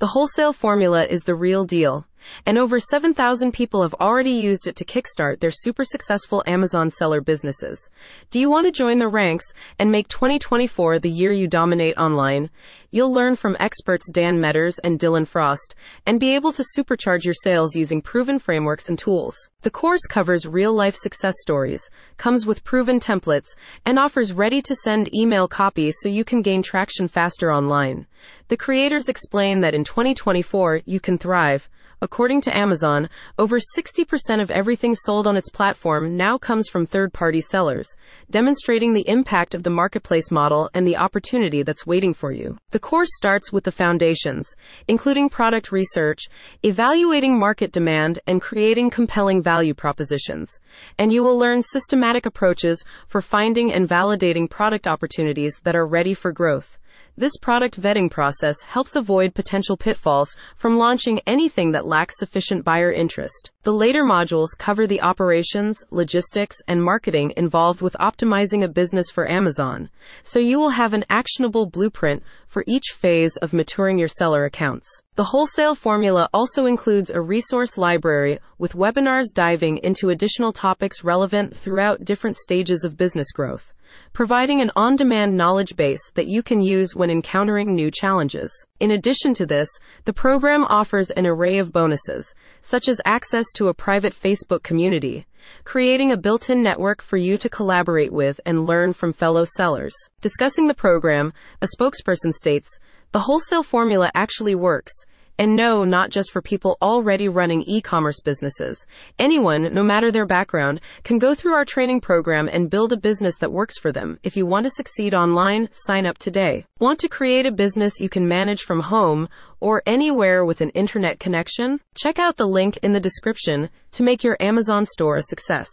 The wholesale formula is the real deal, and over 7,000 people have already used it to kickstart their super successful Amazon seller businesses. Do you want to join the ranks and make 2024 the year you dominate online? You'll learn from experts Dan Meadors and Dylan Frost and be able to supercharge your sales using proven frameworks and tools. The course covers real life success stories, comes with proven templates, and offers ready to send email copies so you can gain traction faster online. The creators explain that in 2024 you can thrive According to Amazon, over 60% of everything sold on its platform now comes from third party sellers, demonstrating the impact of the marketplace model and the opportunity that's waiting for you. The course starts with the foundations, including product research, evaluating market demand, and creating compelling value propositions. And you will learn systematic approaches for finding and validating product opportunities that are ready for growth. This product vetting process helps avoid potential pitfalls from launching anything that lacks sufficient buyer interest. The later modules cover the operations, logistics, and marketing involved with optimizing a business for Amazon, so you will have an actionable blueprint for each phase of maturing your seller accounts. The wholesale formula also includes a resource library with webinars diving into additional topics relevant throughout different stages of business growth providing an on demand knowledge base that you can use when encountering new challenges. In addition to this, the program offers an array of bonuses, such as access to a private Facebook community, creating a built in network for you to collaborate with and learn from fellow sellers. Discussing the program, a spokesperson states, the wholesale formula actually works and no, not just for people already running e-commerce businesses. Anyone, no matter their background, can go through our training program and build a business that works for them. If you want to succeed online, sign up today. Want to create a business you can manage from home or anywhere with an internet connection? Check out the link in the description to make your Amazon store a success.